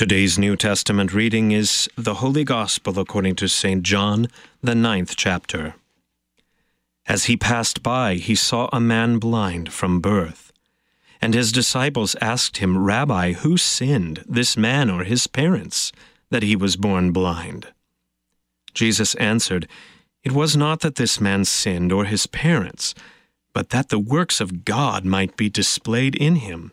Today's New Testament reading is the Holy Gospel according to St. John, the ninth chapter. As he passed by, he saw a man blind from birth. And his disciples asked him, Rabbi, who sinned, this man or his parents, that he was born blind? Jesus answered, It was not that this man sinned or his parents, but that the works of God might be displayed in him.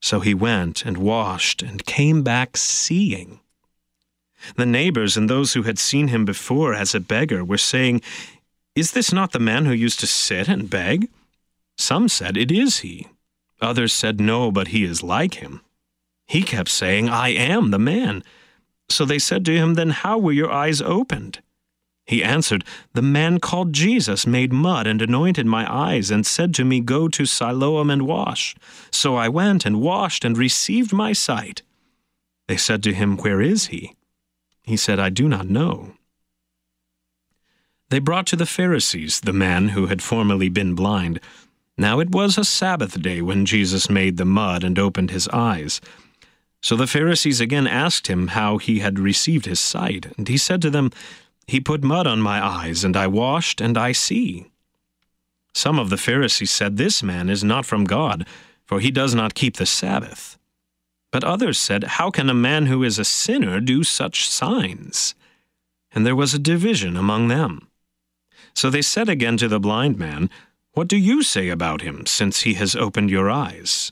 So he went and washed and came back seeing. The neighbors and those who had seen him before as a beggar were saying, Is this not the man who used to sit and beg? Some said, It is he. Others said, No, but he is like him. He kept saying, I am the man. So they said to him, Then how were your eyes opened? He answered, The man called Jesus made mud and anointed my eyes, and said to me, Go to Siloam and wash. So I went and washed and received my sight. They said to him, Where is he? He said, I do not know. They brought to the Pharisees the man who had formerly been blind. Now it was a Sabbath day when Jesus made the mud and opened his eyes. So the Pharisees again asked him how he had received his sight, and he said to them, he put mud on my eyes, and I washed, and I see. Some of the Pharisees said, This man is not from God, for he does not keep the Sabbath. But others said, How can a man who is a sinner do such signs? And there was a division among them. So they said again to the blind man, What do you say about him, since he has opened your eyes?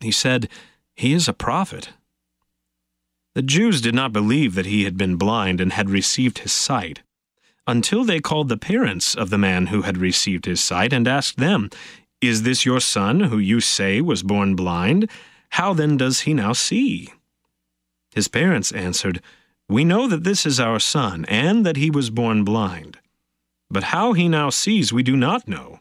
He said, He is a prophet. The Jews did not believe that he had been blind and had received his sight, until they called the parents of the man who had received his sight and asked them, Is this your son, who you say was born blind? How then does he now see? His parents answered, We know that this is our son, and that he was born blind. But how he now sees we do not know,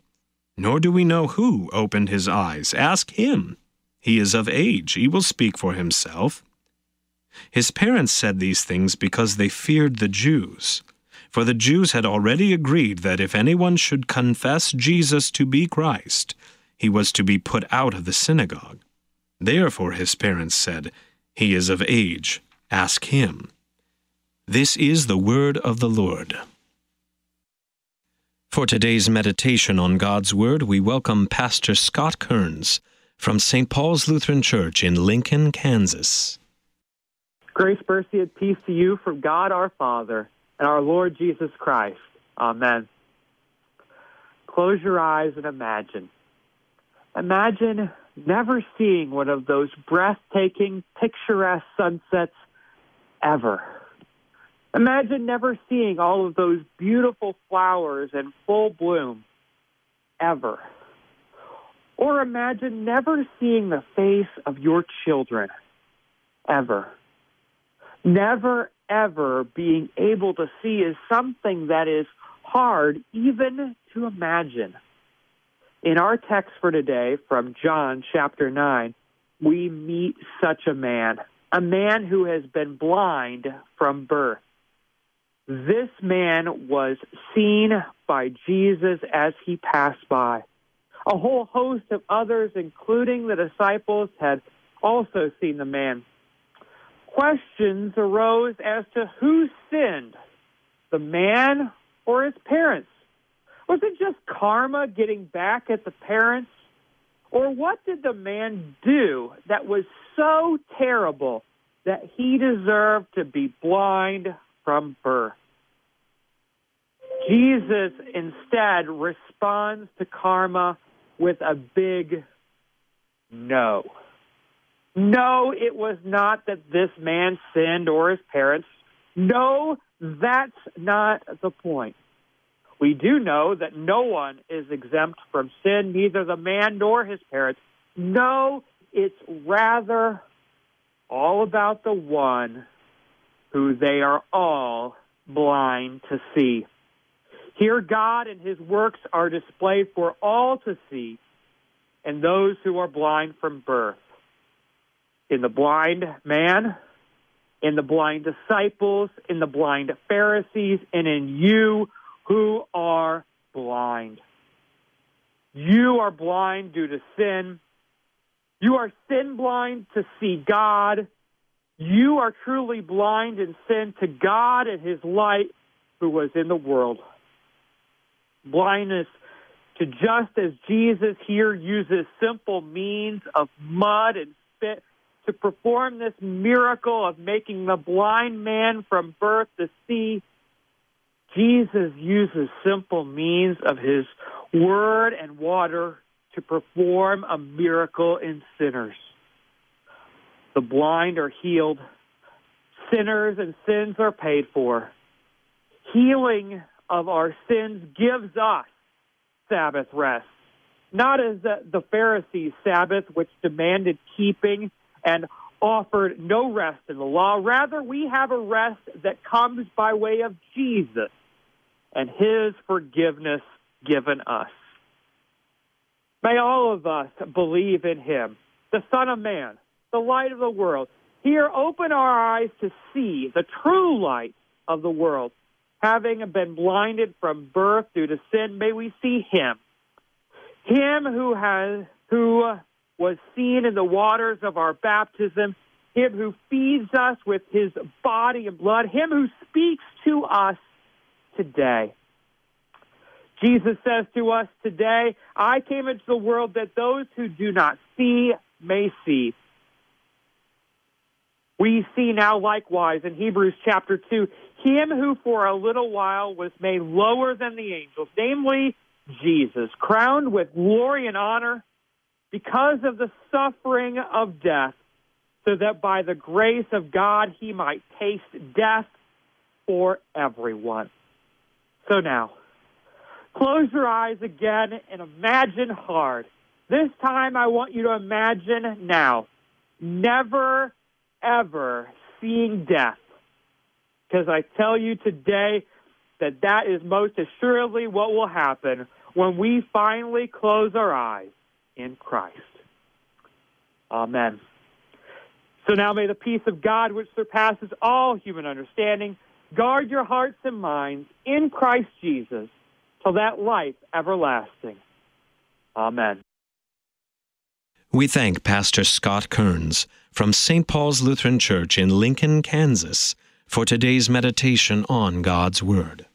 nor do we know who opened his eyes. Ask him. He is of age, he will speak for himself. His parents said these things because they feared the Jews. For the Jews had already agreed that if anyone should confess Jesus to be Christ, he was to be put out of the synagogue. Therefore his parents said, He is of age, ask him. This is the word of the Lord. For today's meditation on God's Word, we welcome Pastor Scott Kearns from St. Paul's Lutheran Church in Lincoln, Kansas. Grace, mercy, and peace to you from God our Father and our Lord Jesus Christ. Amen. Close your eyes and imagine. Imagine never seeing one of those breathtaking, picturesque sunsets ever. Imagine never seeing all of those beautiful flowers in full bloom ever. Or imagine never seeing the face of your children ever never ever being able to see is something that is hard even to imagine. In our text for today from John chapter 9, we meet such a man, a man who has been blind from birth. This man was seen by Jesus as he passed by. A whole host of others, including the disciples, had also seen the man questions arose as to who sinned, the man or his parents. Was it just karma getting back at the parents? Or what did the man do that was so terrible that he deserved to be blind from birth? Jesus instead responds to karma with a big no. No, it was not that this man sinned or his parents. No, that's not the point. We do know that no one is exempt from sin, neither the man nor his parents. No, it's rather all about the one who they are all blind to see. Here, God and his works are displayed for all to see, and those who are blind from birth. In the blind man, in the blind disciples, in the blind Pharisees, and in you who are blind. You are blind due to sin. You are sin blind to see God. You are truly blind in sin to God and his light who was in the world blindness to just as Jesus here uses simple means of mud and spit to perform this miracle of making the blind man from birth to see, Jesus uses simple means of his word and water to perform a miracle in sinners. The blind are healed, sinners and sins are paid for. Healing of our sins gives us Sabbath rest. Not as the, Pharisees' Sabbath, which demanded keeping and offered no rest in the law. Rather, we have a rest that comes by way of Jesus and his forgiveness given us. May all of us believe in him, the Son of Man, the light of the world. Here, open our eyes to see the true light of the world having been blinded from birth due to sin, may we see him. Him who has who was seen in the waters of our baptism, him who feeds us with his body and blood, him who speaks to us today. Jesus says to us today, I came into the world that those who do not see may see. We see now likewise in Hebrews chapter 2 him who for a little while was made lower than the angels, namely Jesus, crowned with glory and honor because of the suffering of death, so that by the grace of God he might taste death for everyone. So now, close your eyes again and imagine hard. This time I want you to imagine now, never, ever seeing death because I tell you today that that is most assuredly what will happen when we finally close our eyes in Christ. Amen. So now may the peace of God, which surpasses all human understanding, guard your hearts and minds in Christ Jesus till that life everlasting. Amen. We thank Pastor Scott Kearns from St. Paul's Lutheran Church in Lincoln, Kansas for today's meditation on God's Word.